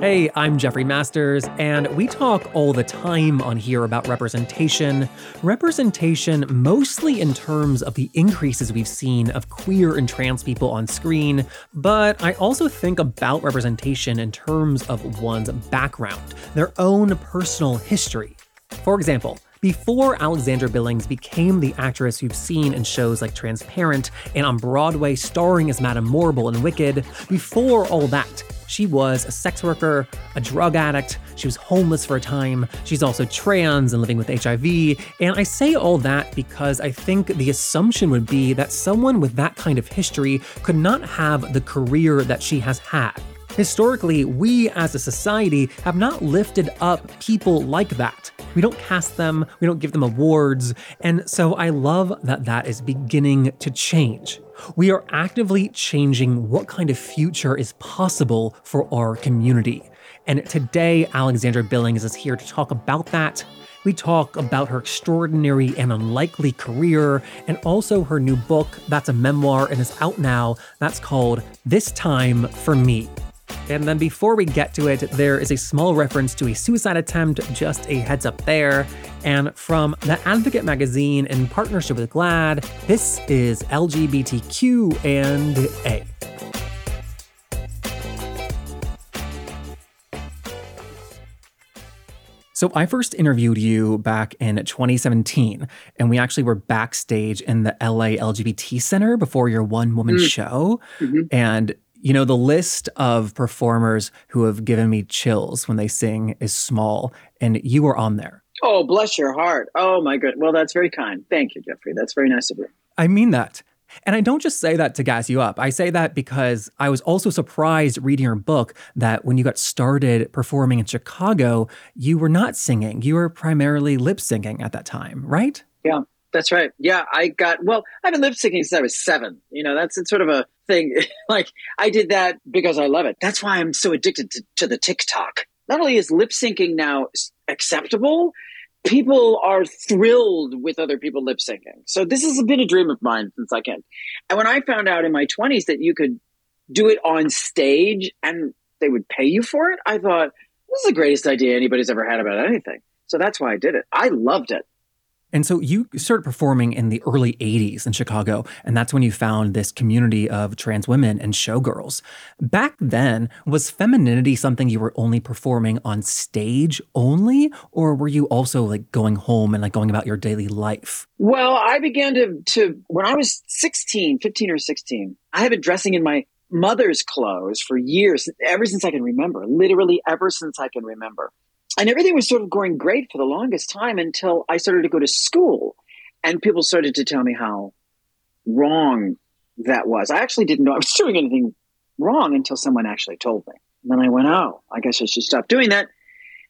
Hey, I'm Jeffrey Masters, and we talk all the time on here about representation. Representation mostly in terms of the increases we've seen of queer and trans people on screen, but I also think about representation in terms of one's background, their own personal history. For example, before Alexandra Billings became the actress you've seen in shows like Transparent and on Broadway starring as Madame Morrible in Wicked, before all that, she was a sex worker, a drug addict, she was homeless for a time, she's also trans and living with HIV. And I say all that because I think the assumption would be that someone with that kind of history could not have the career that she has had. Historically, we as a society have not lifted up people like that. We don't cast them, we don't give them awards, and so I love that that is beginning to change. We are actively changing what kind of future is possible for our community. And today, Alexandra Billings is here to talk about that. We talk about her extraordinary and unlikely career, and also her new book that's a memoir and is out now. That's called This Time for Me. And then before we get to it, there is a small reference to a suicide attempt, just a heads up there. And from The Advocate magazine in partnership with GLAAD, this is LGBTQ and A. So I first interviewed you back in 2017, and we actually were backstage in the LA LGBT Center before your one woman mm. show. Mm-hmm. And you know, the list of performers who have given me chills when they sing is small, and you are on there. Oh, bless your heart. Oh, my good. Well, that's very kind. Thank you, Jeffrey. That's very nice of you. I mean that. And I don't just say that to gas you up. I say that because I was also surprised reading your book that when you got started performing in Chicago, you were not singing. You were primarily lip syncing at that time, right? Yeah, that's right. Yeah, I got, well, I've been lip syncing since I was seven. You know, that's sort of a thing. like, I did that because I love it. That's why I'm so addicted to, to the TikTok. Not only is lip syncing now acceptable, people are thrilled with other people lip syncing. So this has been a dream of mine since I can. And when I found out in my 20s that you could do it on stage and they would pay you for it, I thought, this is the greatest idea anybody's ever had about anything. So that's why I did it. I loved it. And so you started performing in the early 80s in Chicago, and that's when you found this community of trans women and showgirls. Back then, was femininity something you were only performing on stage only, or were you also like going home and like going about your daily life? Well, I began to, to when I was 16, 15 or 16, I had been dressing in my mother's clothes for years, ever since I can remember, literally ever since I can remember and everything was sort of going great for the longest time until I started to go to school and people started to tell me how wrong that was. I actually didn't know I was doing anything wrong until someone actually told me. And then I went, oh, I guess I should stop doing that.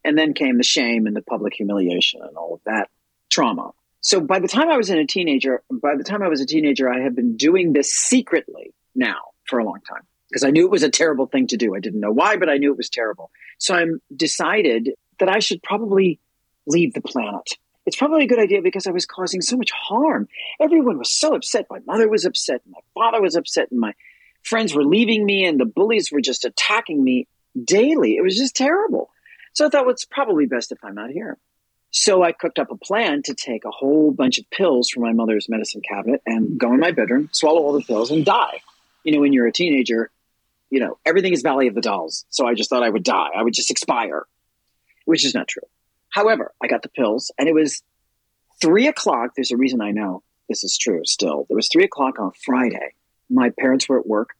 And then came the shame and the public humiliation and all of that trauma. So by the time I was in a teenager, by the time I was a teenager, I had been doing this secretly now for a long time because I knew it was a terrible thing to do. I didn't know why, but I knew it was terrible. So I decided that I should probably leave the planet. It's probably a good idea because I was causing so much harm. Everyone was so upset. My mother was upset, my father was upset, and my friends were leaving me, and the bullies were just attacking me daily. It was just terrible. So I thought, well, it's probably best if I'm not here. So I cooked up a plan to take a whole bunch of pills from my mother's medicine cabinet and go in my bedroom, swallow all the pills, and die. You know, when you're a teenager, you know, everything is Valley of the Dolls. So I just thought I would die. I would just expire which is not true. However, I got the pills and it was three o'clock. There's a reason I know this is true still. It was three o'clock on Friday. My parents were at work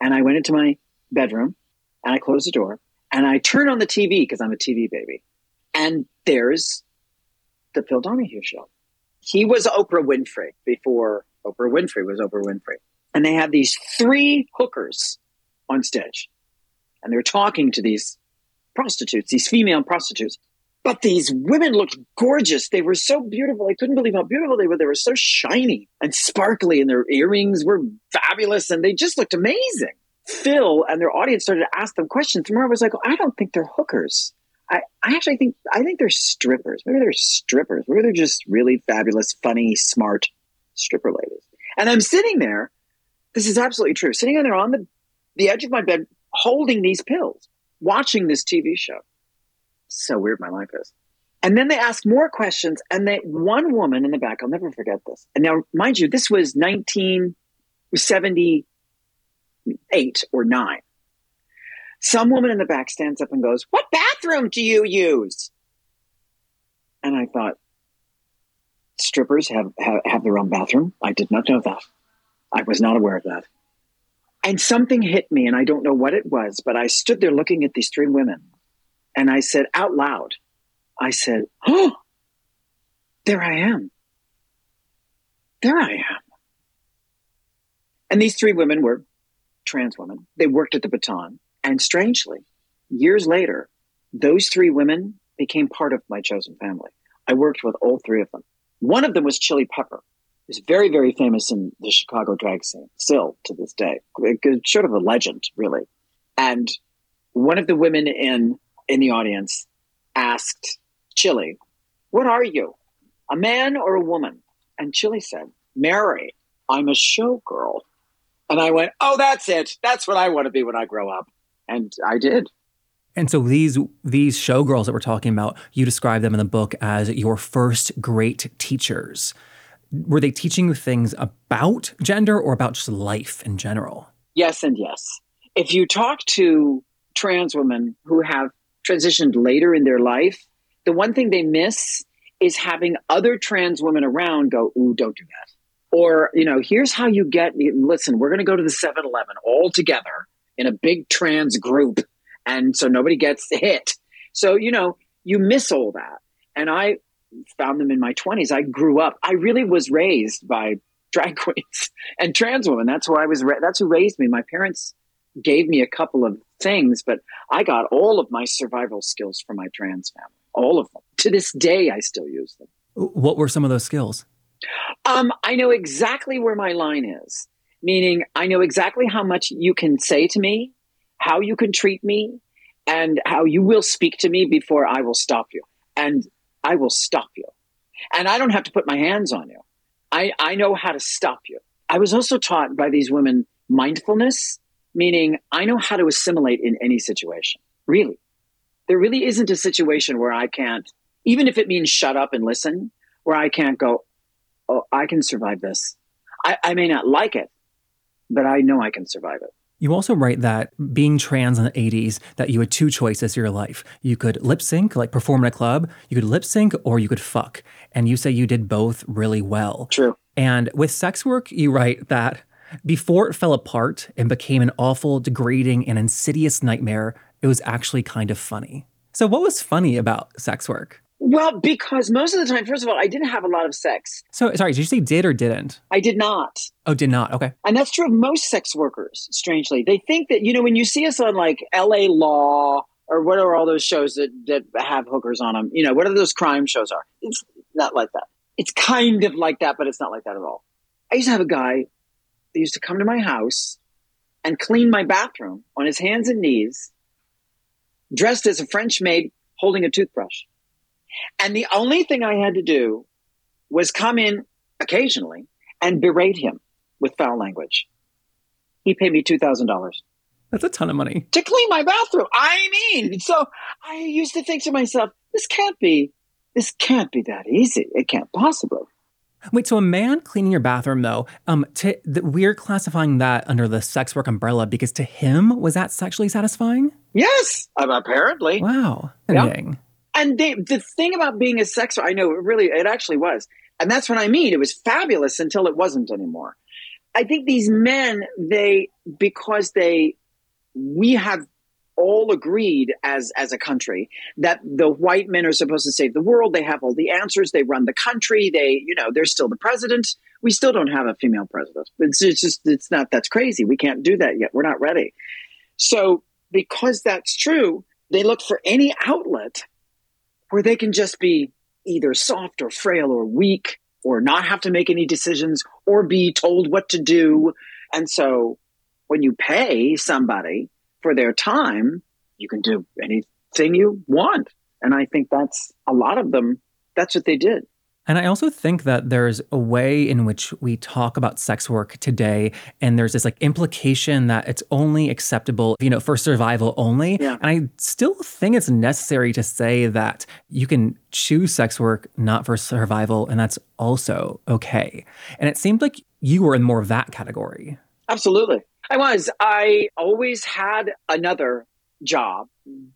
and I went into my bedroom and I closed the door and I turned on the TV because I'm a TV baby. And there's the Phil Donahue show. He was Oprah Winfrey before Oprah Winfrey was Oprah Winfrey. And they had these three hookers on stage. And they're talking to these prostitutes, these female prostitutes. But these women looked gorgeous. They were so beautiful. I couldn't believe how beautiful they were. They were so shiny and sparkly, and their earrings were fabulous, and they just looked amazing. Phil and their audience started to ask them questions. I was like, I don't think they're hookers. I, I actually think I think they're strippers. Maybe they're strippers. Maybe they're just really fabulous, funny, smart stripper ladies. And I'm sitting there. This is absolutely true. Sitting there on the the edge of my bed, holding these pills watching this TV show. So weird my life is. And then they asked more questions, and they one woman in the back, I'll never forget this. And now, mind you, this was 1978 or nine. Some woman in the back stands up and goes, What bathroom do you use? And I thought, strippers have, have, have their own bathroom. I did not know that. I was not aware of that. And something hit me, and I don't know what it was, but I stood there looking at these three women, and I said out loud, I said, Oh, there I am. There I am. And these three women were trans women. They worked at the Baton. And strangely, years later, those three women became part of my chosen family. I worked with all three of them. One of them was Chili Pepper, who's very, very famous in the Chicago drag scene, still to this day. Sort of a legend, really. And one of the women in in the audience asked Chili, What are you? A man or a woman? And Chili said, Mary, I'm a showgirl. And I went, Oh, that's it. That's what I want to be when I grow up. And I did. And so these these showgirls that we're talking about, you describe them in the book as your first great teachers. Were they teaching you things about gender or about just life in general? Yes and yes. If you talk to trans women who have transitioned later in their life, the one thing they miss is having other trans women around go, ooh, don't do that. Or, you know, here's how you get, listen, we're going to go to the 7 Eleven all together in a big trans group. And so nobody gets hit. So, you know, you miss all that. And I found them in my 20s. I grew up, I really was raised by drag queens and trans women. That's who I was, ra- that's who raised me. My parents gave me a couple of things, but I got all of my survival skills from my trans family all of them. To this day, I still use them. What were some of those skills? Um, I know exactly where my line is, meaning I know exactly how much you can say to me, how you can treat me, and how you will speak to me before I will stop you. And I will stop you. And I don't have to put my hands on you. I, I know how to stop you. I was also taught by these women mindfulness, meaning I know how to assimilate in any situation, really there really isn't a situation where I can't, even if it means shut up and listen, where I can't go, oh, I can survive this. I, I may not like it, but I know I can survive it. You also write that being trans in the 80s, that you had two choices in your life. You could lip sync, like perform in a club, you could lip sync, or you could fuck. And you say you did both really well. True. And with sex work, you write that before it fell apart and became an awful, degrading, and insidious nightmare, it was actually kind of funny. So, what was funny about sex work? Well, because most of the time, first of all, I didn't have a lot of sex. So, sorry, did you say did or didn't? I did not. Oh, did not. Okay. And that's true of most sex workers, strangely. They think that, you know, when you see us on like LA Law or what are all those shows that, that have hookers on them, you know, whatever those crime shows are, it's not like that. It's kind of like that, but it's not like that at all. I used to have a guy that used to come to my house and clean my bathroom on his hands and knees dressed as a French maid holding a toothbrush. And the only thing I had to do was come in occasionally and berate him with foul language. He paid me $2,000. That's a ton of money. To clean my bathroom. I mean, so I used to think to myself, this can't be, this can't be that easy. It can't possibly. Wait, so a man cleaning your bathroom, though, um, to, the, we're classifying that under the sex work umbrella because to him, was that sexually satisfying? Yes, apparently. Wow. Yep. And they, the thing about being a sex, I know it really, it actually was. And that's what I mean. It was fabulous until it wasn't anymore. I think these men, they, because they, we have all agreed as as a country that the white men are supposed to save the world. They have all the answers. They run the country. They, you know, they're still the president. We still don't have a female president. It's, it's just it's not that's crazy. We can't do that yet. We're not ready. So because that's true, they look for any outlet where they can just be either soft or frail or weak or not have to make any decisions or be told what to do. And so when you pay somebody for their time, you can do anything you want. And I think that's a lot of them, that's what they did. And I also think that there's a way in which we talk about sex work today, and there's this like implication that it's only acceptable, you know, for survival only. Yeah. And I still think it's necessary to say that you can choose sex work not for survival, and that's also okay. And it seemed like you were in more of that category. Absolutely. I was. I always had another job,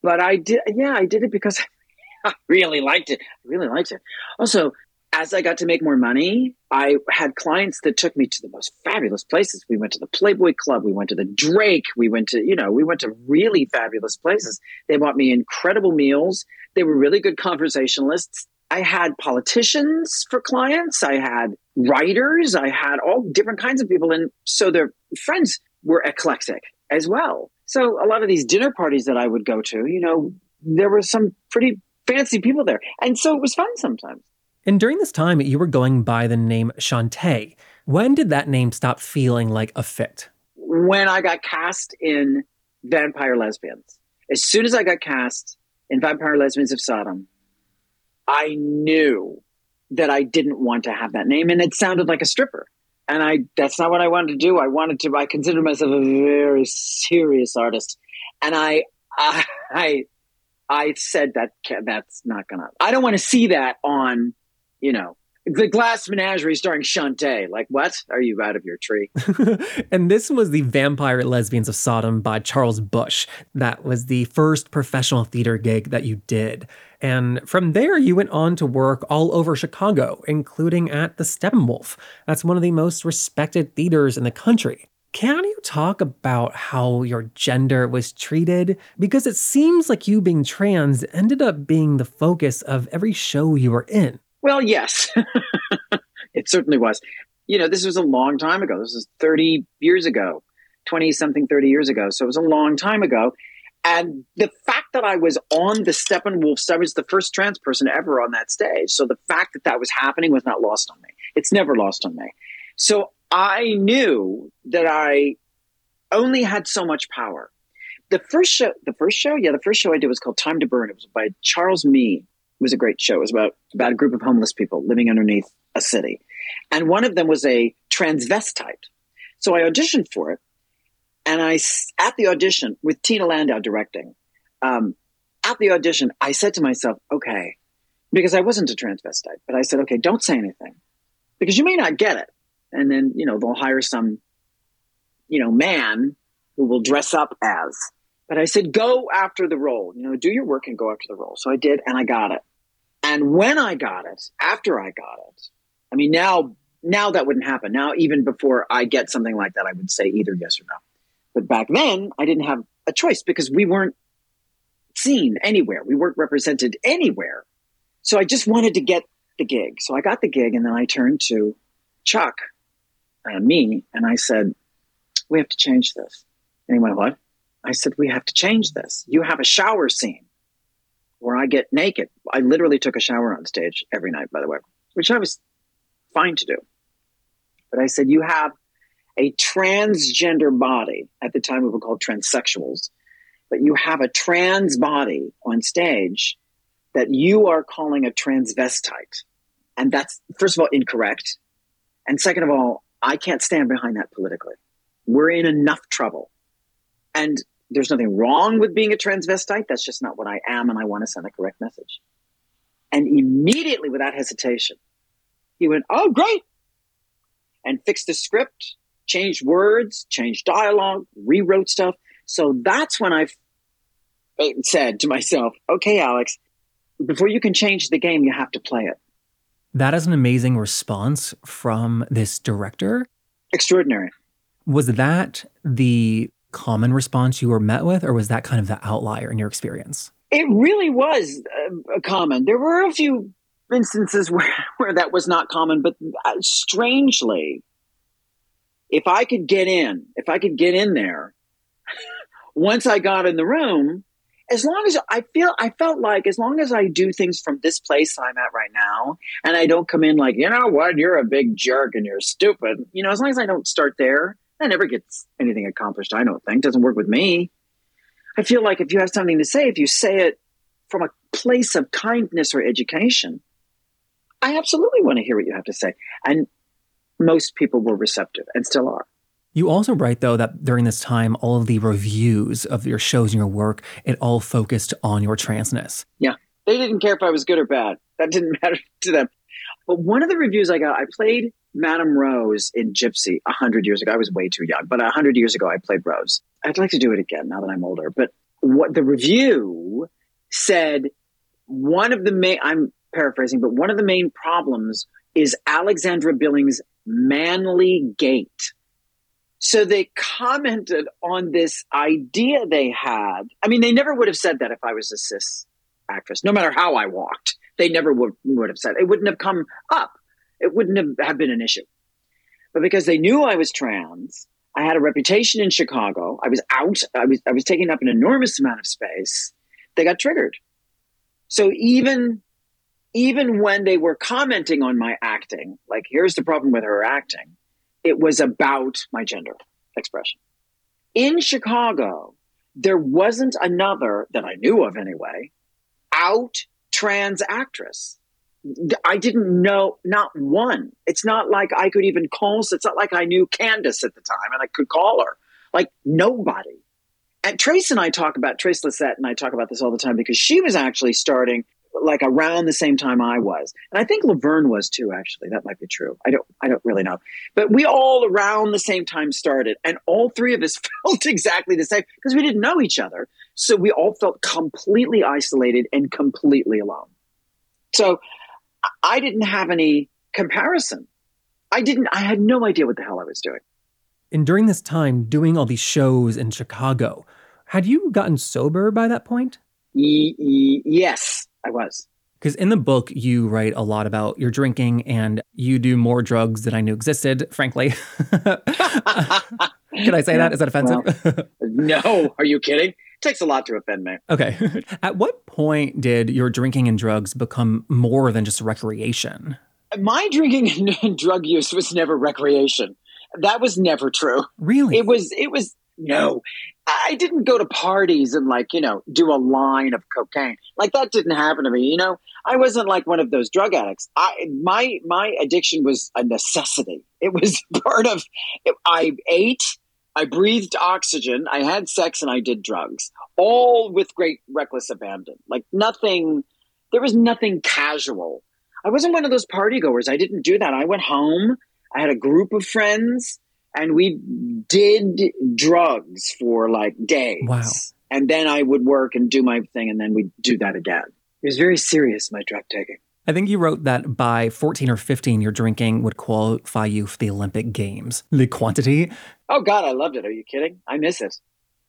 but I did, yeah, I did it because I really liked it. I really liked it. Also, as I got to make more money, I had clients that took me to the most fabulous places. We went to the Playboy Club, we went to the Drake, we went to, you know, we went to really fabulous places. They bought me incredible meals. They were really good conversationalists. I had politicians for clients, I had writers, I had all different kinds of people. And so their friends were eclectic as well. So a lot of these dinner parties that I would go to, you know, there were some pretty fancy people there. And so it was fun sometimes. And during this time, you were going by the name Shantae. When did that name stop feeling like a fit? When I got cast in Vampire Lesbians. As soon as I got cast in Vampire Lesbians of Sodom, I knew that I didn't want to have that name and it sounded like a stripper. And I that's not what I wanted to do. I wanted to I considered myself a very serious artist. And I I I, I said that that's not gonna I don't want to see that on you know, the Glass Menagerie starring Shantae. Like, what? Are you out of your tree? and this was the Vampire Lesbians of Sodom by Charles Busch. That was the first professional theater gig that you did. And from there, you went on to work all over Chicago, including at the Steppenwolf. That's one of the most respected theaters in the country. Can you talk about how your gender was treated? Because it seems like you being trans ended up being the focus of every show you were in. Well, yes, it certainly was. You know, this was a long time ago. This was 30 years ago, 20 something, 30 years ago. So it was a long time ago. And the fact that I was on the Steppenwolf, I was the first trans person ever on that stage. So the fact that that was happening was not lost on me. It's never lost on me. So I knew that I only had so much power. The first show, the first show, yeah, the first show I did was called Time to Burn. It was by Charles Mee, was a great show. It was about, about a group of homeless people living underneath a city. And one of them was a transvestite. So I auditioned for it. And I, at the audition with Tina Landau directing, um, at the audition, I said to myself, okay, because I wasn't a transvestite, but I said, okay, don't say anything because you may not get it. And then, you know, they'll hire some, you know, man who will dress up as. But I said, go after the role, you know, do your work and go after the role. So I did, and I got it. And when I got it, after I got it, I mean, now, now that wouldn't happen. Now, even before I get something like that, I would say either yes or no. But back then, I didn't have a choice because we weren't seen anywhere. We weren't represented anywhere. So I just wanted to get the gig. So I got the gig, and then I turned to Chuck, uh, Mee, and I said, "We have to change this." And he went, "What?" I said, "We have to change this. You have a shower scene." where I get naked. I literally took a shower on stage every night, by the way, which I was fine to do. But I said, you have a transgender body. At the time, we were called transsexuals, but you have a trans body on stage that you are calling a transvestite. And that's, first of all, incorrect. And second of all, I can't stand behind that politically. We're in enough trouble. And there's nothing wrong with being a transvestite. That's just not what I am, and I want to send a correct message. And immediately, without hesitation, he went, Oh, great. And fixed the script, changed words, changed dialogue, rewrote stuff. So that's when I said to myself, Okay, Alex, before you can change the game, you have to play it. That is an amazing response from this director. Extraordinary. Was that the common response you were met with, or was that kind of the outlier in your experience? It really was uh, common. There were a few instances where, where that was not common, but uh, strangely, if I could get in, if I could get in there, once I got in the room, as long as I feel, I felt like as long as I do things from this place I'm at right now, and I don't come in like, you know what, you're a big jerk and you're stupid, you know, as long as I don't start there, that never gets anything accomplished, I don't think. Doesn't work with me. I feel like if you have something to say, if you say it from a place of kindness or education, I absolutely want to hear what you have to say. And most people were receptive and still are. You also write, though, that during this time, all of the reviews of your shows and your work, it all focused on your transness. Yeah. They didn't care if I was good or bad. That didn't matter to them. But one of the reviews I got, I played Madame Rose in Gypsy a hundred years ago. I was way too young, but a hundred years ago I played Rose. I'd like to do it again now that I'm older. But what the review said, one of the main, I'm paraphrasing, but one of the main problems is Alexandra Billings' manly gait. So they commented on this idea they had. I mean, they never would have said that if I was a cis actress, no matter how I walked. They never would, would have said it. wouldn't have come up. It wouldn't have, been an issue. But because they knew I was trans, I had a reputation in Chicago. I was out. I was I was taking up an enormous amount of space. They got triggered. So even even when they were commenting on my acting, like here's the problem with her acting, it was about my gender expression. In Chicago, there wasn't another that I knew of anyway, out trans actress. I didn't know not one. It's not like I could even call. It's not like I knew Candis at the time and I could call her. Like nobody. And Trace and I talk about Trace Lysette and I talk about this all the time because she was actually starting like around the same time I was. And I think Laverne was too, actually. That might be true. I don't I don't really know. But we all around the same time started and all three of us felt exactly the same because we didn't know each other. So we all felt completely isolated and completely alone. So I didn't have any comparison. I didn't I had no idea what the hell I was doing. And during this time doing all these shows in Chicago, had you gotten sober by that point? Yes. I was. Because in the book, you write a lot about your drinking and you do more drugs than I knew existed, frankly. Can I say that? Is that offensive? Well, no. Are you kidding? It takes a lot to offend me. Okay. At what point did your drinking and drugs become more than just recreation? My drinking and drug use was never recreation. That was never true. Really? It was, it was, no, I didn't go to parties and like, you know, do a line of cocaine. Like that didn't happen to me, you know. I wasn't like one of those drug addicts. I my my addiction was a necessity. It was part of it, I ate, I breathed oxygen, I had sex and I did drugs. All with great reckless abandon. Like nothing there was nothing casual. I wasn't one of those party goers. I didn't do that. I went home. I had a group of friends and we did drugs for like days. Wow. And then I would work and do my thing, and then we'd do that again. It was very serious, my drug taking. I think you wrote that by 14 or 15, your drinking would qualify you for the Olympic Games. The quantity. Oh, God, I loved it. Are you kidding? I miss it.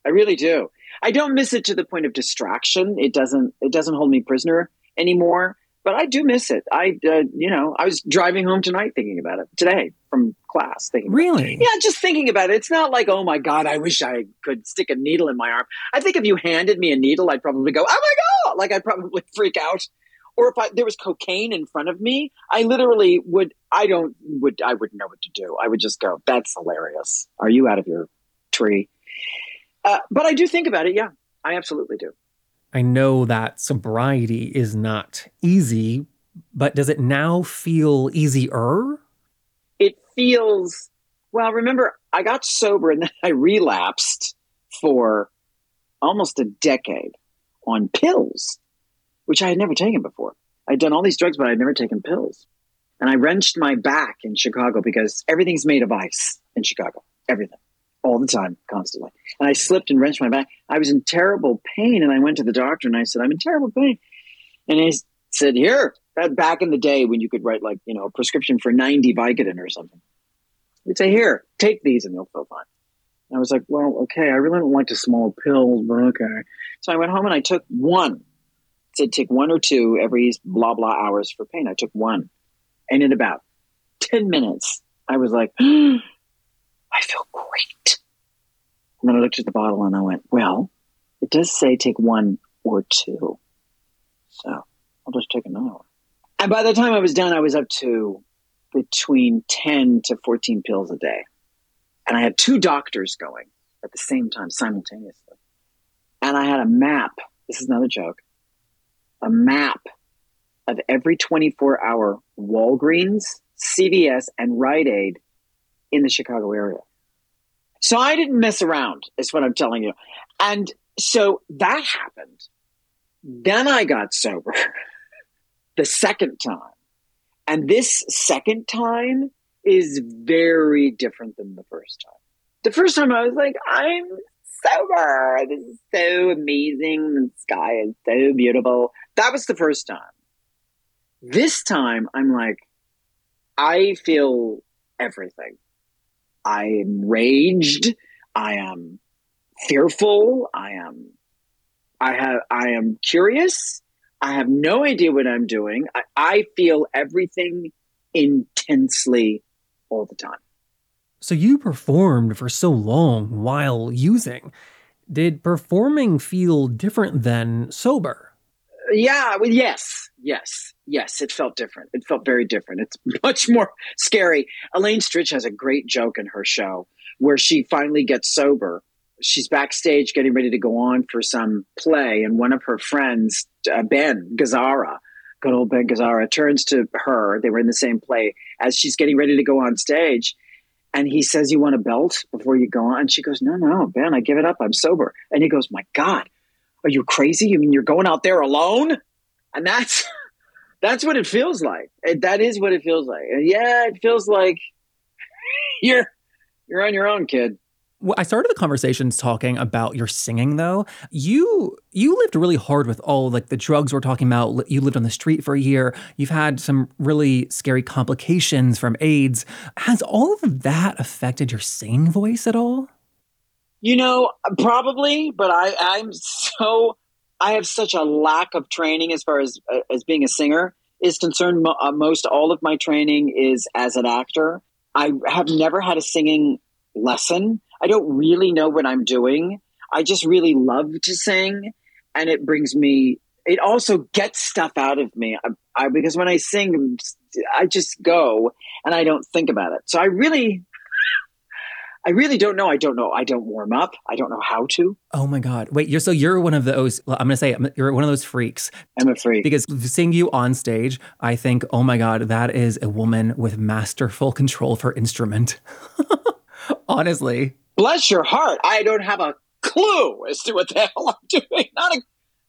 I really do. I don't miss it to the point of distraction. It doesn't. It doesn't hold me prisoner anymore but I do miss it. I, uh, you know, I was driving home tonight thinking about it today from class. Thinking, really, yeah, just thinking about it. It's not like, oh my god, I wish I could stick a needle in my arm. I think if you handed me a needle, I'd probably go, oh my god, like I'd probably freak out. Or if I, there was cocaine in front of me, I literally would. I don't would. I wouldn't know what to do. I would just go, "That's hilarious. Are you out of your tree?" Uh, but I do think about it. Yeah, I absolutely do. I know that sobriety is not easy, but does it now feel easier? It feels, well, remember, I got sober and then I relapsed for almost a decade on pills, which I had never taken before. I'd done all these drugs, but I'd never taken pills. And I wrenched my back in Chicago because everything's made of ice in Chicago. Everything all the time, constantly. And I slipped and wrenched my back. I was in terrible pain, and I went to the doctor and I said, "I'm in terrible pain." And he said, "Here." Back in the day when you could write like you know a prescription for 90 Vicodin or something, he'd say, "Here, take these, and you'll feel fine." And I was like, "Well, okay. I really don't like the small pills, but okay." So I went home and I took one. Said take one or two every blah blah hours for pain. I took one, and in about 10 minutes, I was like. I feel great. And then I looked at the bottle and I went, well, it does say take one or two. So I'll just take another one. And by the time I was done, I was up to between 10 to 14 pills a day. And I had two doctors going at the same time, simultaneously. And I had a map. This is not a joke. A map of every 24 hour Walgreens, CVS, and Rite Aid in the Chicago area. So I didn't mess around, is what I'm telling you. And so that happened. Then I got sober the second time. And this second time is very different than the first time. The first time I was like, I'm sober. This is so amazing. The sky is so beautiful. That was the first time. This time, I'm like, I feel everything. I am raged. I am fearful. I am, I have, I am curious. I have no idea what I'm doing. I, I feel everything intensely all the time. So you performed for so long while using. Did performing feel different than sober? Yeah, well, yes, yes, yes. It felt different. It felt very different. It's much more scary. Elaine Stritch has a great joke in her show where she finally gets sober. She's backstage getting ready to go on for some play, and one of her friends, uh, Ben Gazzara, good old Ben Gazzara, turns to her. They were in the same play as she's getting ready to go on stage. And he says, You want a belt before you go on? And she goes, No, no, Ben, I give it up. I'm sober. And he goes, My God, are you crazy? You mean you're going out there alone? And that's that's what it feels like. that is what it feels like. And yeah, it feels like you're you're on your own, kid. Well, I started the conversations talking about your singing though. You you lived really hard with all like the drugs we're talking about. You lived on the street for a year. You've had some really scary complications from AIDS. Has all of that affected your singing voice at all? You know, probably, but I I'm so I have such a lack of training as far as uh, as being a singer is concerned. Uh, most all of my training is as an actor. I have never had a singing lesson. I don't really know what I'm doing. I just really love to sing, and it brings me. It also gets stuff out of me I, I, because when I sing, I just go and I don't think about it. So I really, I really don't know. I don't know. I don't warm up. I don't know how to. Oh my god! Wait, you're so you're one of those. I'm gonna say you're one of those freaks. I'm a freak because seeing you on stage, I think, oh my god, that is a woman with masterful control of her instrument. Honestly, bless your heart, I don't have a clue as to what the hell I'm doing. Not a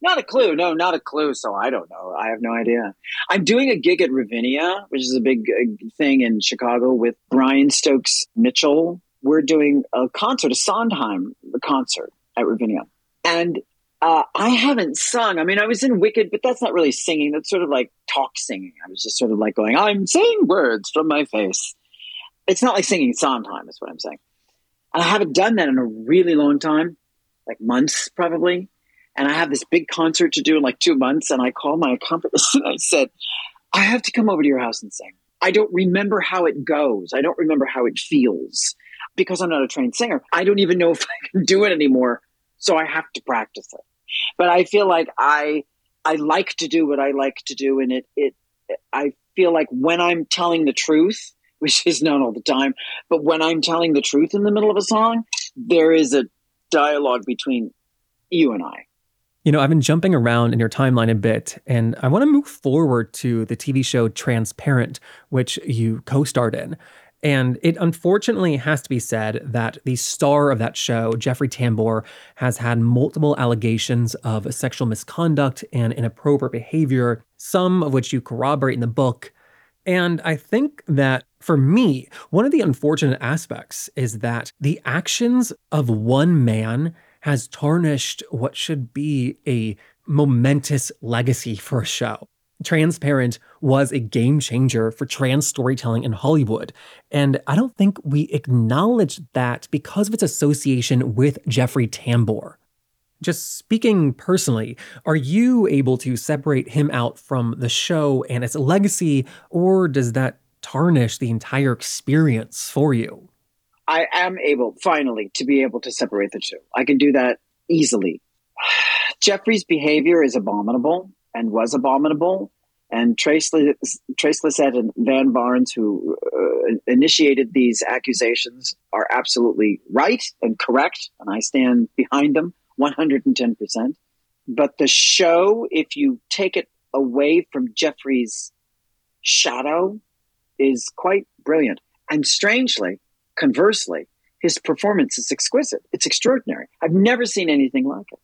not a clue. No, not a clue. So I don't know. I have no idea. I'm doing a gig at Ravinia, which is a big uh, thing in Chicago with Brian Stokes Mitchell. We're doing a concert, a Sondheim concert at Ravinia. And uh, I haven't sung. I mean, I was in Wicked, but that's not really singing. That's sort of like talk singing. I was just sort of like going, I'm saying words from my face. It's not like singing Sondheim, is what I'm saying. And I haven't done that in a really long time, like months probably. And I have this big concert to do in like two months. And I called my accompanist and I said, I have to come over to your house and sing. I don't remember how it goes. I don't remember how it feels because I'm not a trained singer. I don't even know if I can do it anymore. So I have to practice it. But I feel like I I like to do what I like to do and it it I feel like when I'm telling the truth, which is not all the time. But when I'm telling the truth in the middle of a song, there is a dialogue between you and I. You know, I've been jumping around in your timeline a bit, and I want to move forward to the TV show Transparent, which you co starred in. And it unfortunately has to be said that the star of that show, Jeffrey Tambor, has had multiple allegations of sexual misconduct and inappropriate behavior, some of which you corroborate in the book. And I think that for me, one of the unfortunate aspects is that the actions of one man has tarnished what should be a momentous legacy for a show. Transparent was a game changer for trans storytelling in Hollywood. And I don't think we acknowledge that because of its association with Jeffrey Tambor. Just speaking personally, are you able to separate him out from the show and its legacy, or does that tarnish the entire experience for you. I am able, finally, to be able to separate the two. I can do that easily. Jeffrey's behavior is abominable and was abominable. And Trace, Trace Lysette and Van Barnes, who uh, initiated these accusations, are absolutely right and correct. And I stand behind them 110%. But the show, if you take it away from Jeffrey's shadow is quite brilliant. And strangely, conversely, his performance is exquisite. It's extraordinary. I've never seen anything like it.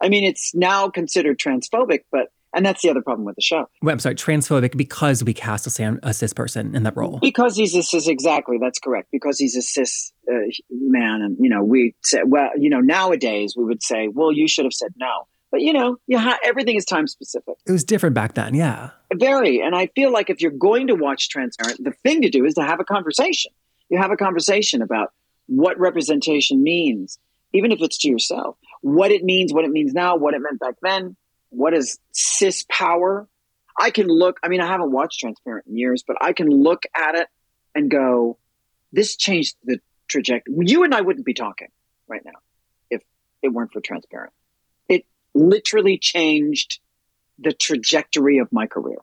I mean, it's now considered transphobic, but and that's the other problem with the show. Wait, I'm sorry, transphobic because we cast a, sam- a cis person in that role. Because he's a cis, exactly. That's correct. Because he's a cis uh, man, and you know, we say, well, you know, nowadays we would say, well, you should have said no. But you know, you ha- everything is time specific. It was different back then, yeah. Very, and I feel like if you're going to watch Transparent, the thing to do is to have a conversation. You have a conversation about what representation means, even if it's to yourself, what it means, what it means now, what it meant back then, what is cis power. I can look, I mean, I haven't watched Transparent in years, but I can look at it and go, this changed the trajectory. You and I wouldn't be talking right now if it weren't for Transparent. It literally changed the trajectory of my career.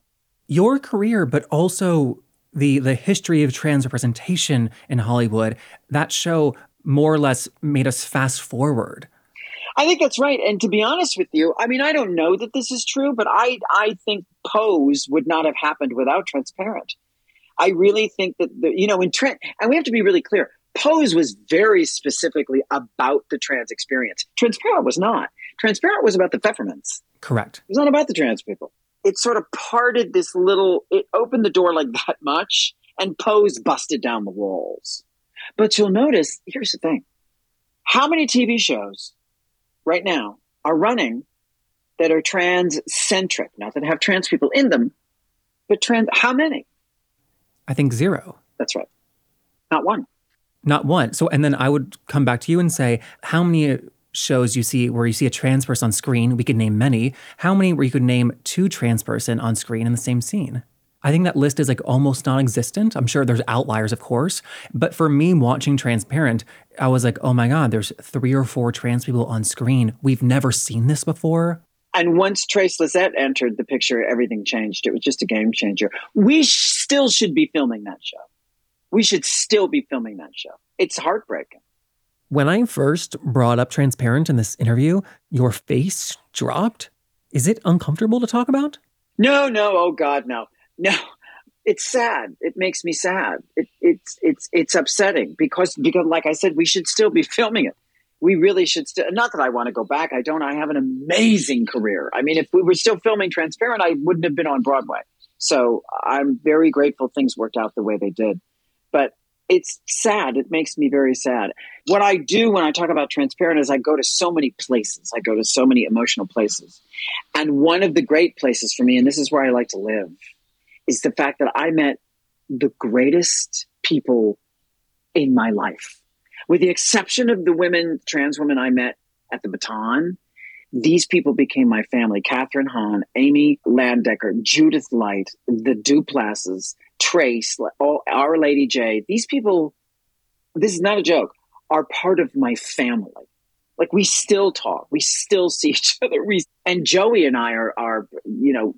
Your career, but also the the history of trans representation in Hollywood, that show more or less made us fast forward. I think that's right. And to be honest with you, I mean, I don't know that this is true, but I I think Pose would not have happened without Transparent. I really think that the, you know in Trent, and we have to be really clear. Pose was very specifically about the trans experience. Transparent was not. Transparent was about the Pfeffermans. Correct. It was not about the trans people it sort of parted this little, it opened the door like that much, and Pose busted down the walls. But you'll notice, here's the thing how many TV shows right now are running that are trans centric, not that have trans people in them, but trans, how many? I think zero. That's right. Not one. Not one. So, and then I would come back to you and say, how many shows you see where you see a trans person on screen, we could name many. How many where you could name two trans person on screen in the same scene? I think that list is like almost non-existent. I'm sure there's outliers, of course, but for me watching Transparent, I was like, oh my god, there's three or four trans people on screen. We've never seen this before. And once Trace Lysette entered the picture, everything changed. It was just a game changer. We sh- still should be filming that show. We should still be filming that show. It's heartbreaking. When I first brought up transparent in this interview, your face dropped. Is it uncomfortable to talk about? No, no. Oh God, no, no. It's sad. It makes me sad. It, it's it's it's upsetting because because like I said, we should still be filming it. We really should still. Not that I want to go back. I don't. I have an amazing career. I mean, if we were still filming Transparent, I wouldn't have been on Broadway. So I'm very grateful things worked out the way they did. But it's sad. It makes me very sad. What I do when I talk about transparent is I go to so many places. I go to so many emotional places. And one of the great places for me, and this is where I like to live, is the fact that I met the greatest people in my life. With the exception of the women, trans women I met at the Baton, these people became my family. Kathryn Hahn, Amy Landecker, Judith Light, the Duplasses, Trace, all, Our Lady J. These people, this is not a joke, are part of my family. Like we still talk, we still see each other. We, and Joey and I are, are, you know,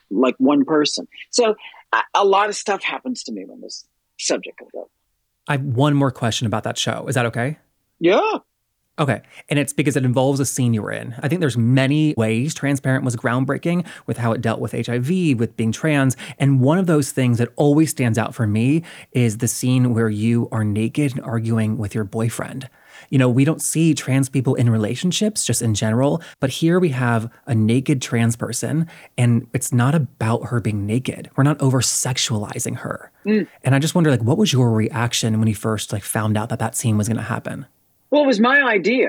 like one person. So a, a lot of stuff happens to me when this subject comes up. I have one more question about that show. Is that okay? Yeah. Okay. And it's because it involves a scene you were in. I think there's many ways Transparent was groundbreaking with how it dealt with HIV, with being trans. And one of those things that always stands out for me is the scene where you are naked and arguing with your boyfriend. You know, we don't see trans people in relationships just in general, but here we have a naked trans person and it's not about her being naked. We're not over sexualizing her. Mm. And I just wonder like what was your reaction when you first like found out that that scene was going to happen? Well, it was my idea.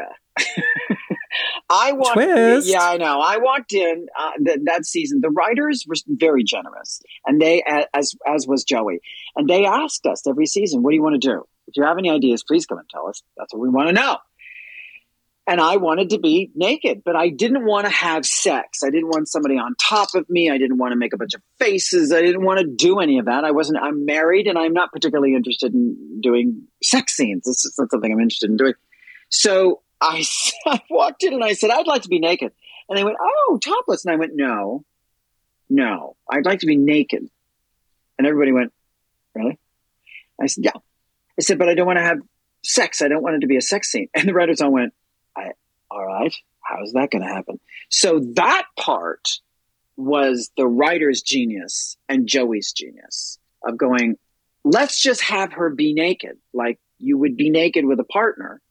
I walked. Twist. Yeah, I know. I walked in uh, th- that season. The writers were very generous, and they, as as was Joey, and they asked us every season, "What do you want to do? If you have any ideas, please come and tell us. That's what we want to know." And I wanted to be naked, but I didn't want to have sex. I didn't want somebody on top of me. I didn't want to make a bunch of faces. I didn't want to do any of that. I wasn't. I'm married, and I'm not particularly interested in doing sex scenes. This is not something I'm interested in doing. So I, I walked in and I said, I'd like to be naked. And they went, Oh, topless. And I went, No, no, I'd like to be naked. And everybody went, Really? I said, Yeah. I said, But I don't want to have sex. I don't want it to be a sex scene. And the writers all went, All right. How's that going to happen? So that part was the writer's genius and Joey's genius of going, let's just have her be naked, like you would be naked with a partner.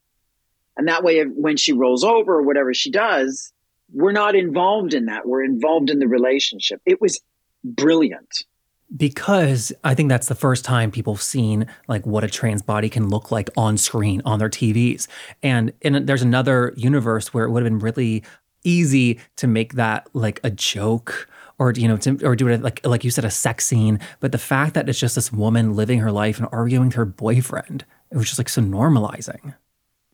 And that way, when she rolls over or whatever she does, we're not involved in that. We're involved in the relationship. It was brilliant. Because I think that's the first time people have seen like what a trans body can look like on screen on their TVs. And, and there's another universe where it would have been really easy to make that like a joke or you know to, or do it like like you said a sex scene but the fact that it's just this woman living her life and arguing with her boyfriend it was just like so normalizing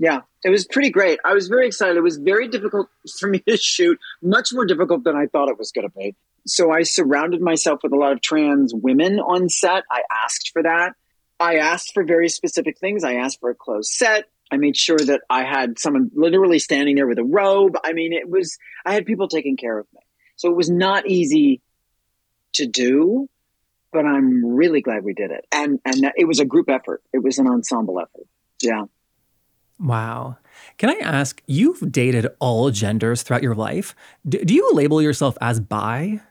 yeah it was pretty great i was very excited it was very difficult for me to shoot much more difficult than i thought it was going to be so i surrounded myself with a lot of trans women on set i asked for that i asked for very specific things i asked for a closed set I made sure that I had someone literally standing there with a robe. I mean, it was, I had people taking care of me. So it was not easy to do, but I'm really glad we did it. And, and it was a group effort. It was an ensemble effort. Yeah. Wow. Can I ask, you've dated all genders throughout your life. Do, do you label yourself as bi?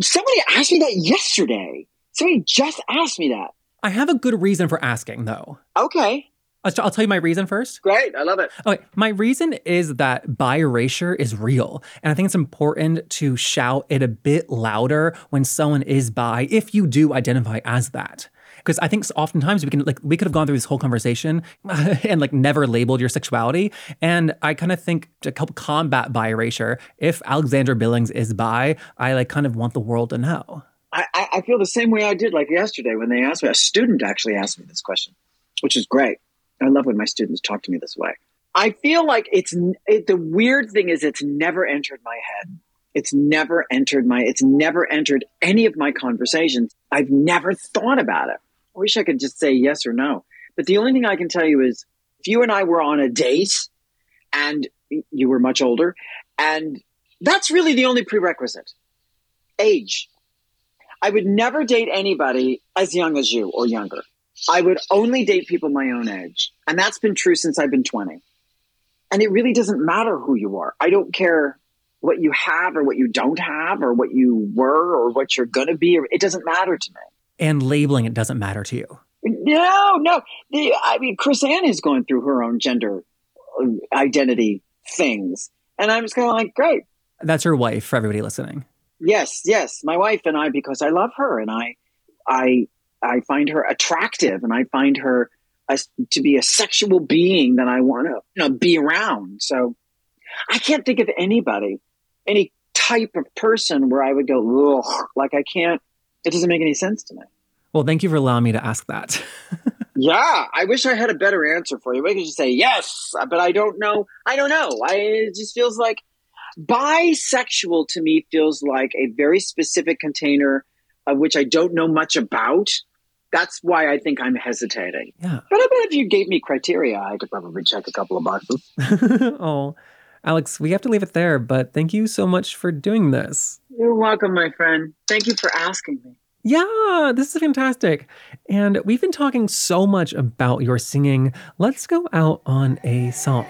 Somebody asked me that yesterday. Somebody just asked me that. I have a good reason for asking, though. Okay. I'll tell you my reason first. Great, I love it. Okay, my reason is that bi erasure is real, and I think it's important to shout it a bit louder when someone is bi if you do identify as that. Because I think oftentimes we can like we could have gone through this whole conversation and like never labeled your sexuality, and I kind of think to help combat bi erasure, if Alexandra Billings is bi, I like kind of want the world to know. I, I feel the same way I did like yesterday when they asked me. A student actually asked me this question, which is great I love when my students talk to me this way. I feel like it's it, the weird thing is it's never entered my head. It's never entered my it's never entered any of my conversations. I've never thought about it. I wish I could just say yes or no. But the only thing I can tell you is if you and I were on a date and you were much older and that's really the only prerequisite. Age. I would never date anybody as young as you or younger. I would only date people my own age. And that's been true since I've been 20. And it really doesn't matter who you are. I don't care what you have or what you don't have or what you were or what you're going to be. It doesn't matter to me. And labeling it doesn't matter to you. No, no. The, I mean, Chrisanne is going through her own gender uh, identity things. And I'm just kind of like, great. That's your wife for everybody listening. Yes, yes. My wife and I, because I love her and I, I I find her attractive and I find her a, to be a sexual being that I want to you know, be around. So I can't think of anybody, any type of person where I would go, Ugh, like I can't, it doesn't make any sense to me. Well, thank you for allowing me to ask that. yeah, I wish I had a better answer for you. I could just say yes, but I don't know. I don't know. I, it just feels like bisexual to me feels like a very specific container of which I don't know much about that's why I think I'm hesitating. Yeah. But I bet if you gave me criteria, I could probably check a couple of boxes. oh, Alex, we have to leave it there, but thank you so much for doing this. You're welcome, my friend. Thank you for asking me. Yeah, this is fantastic. And we've been talking so much about your singing. Let's go out on a song.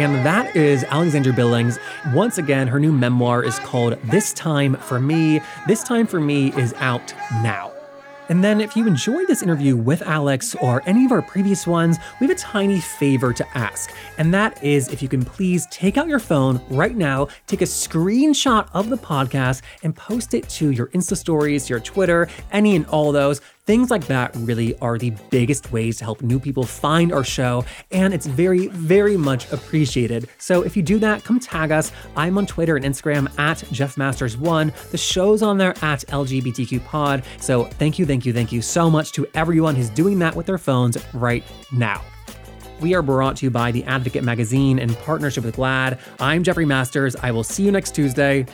And that is Alexandra Billings. Once again, her new memoir is called This Time for Me. This Time for Me is out now. And then, if you enjoyed this interview with Alex or any of our previous ones, we have a tiny favor to ask. And that is if you can please take out your phone right now, take a screenshot of the podcast, and post it to your Insta stories, your Twitter, any and all those. Things like that really are the biggest ways to help new people find our show, and it's very, very much appreciated. So if you do that, come tag us. I'm on Twitter and Instagram at JeffMasters1. The show's on there at LGBTQ Pod. So thank you, thank you, thank you so much to everyone who's doing that with their phones right now. We are brought to you by The Advocate Magazine in partnership with GLAAD. I'm Jeffrey Masters. I will see you next Tuesday.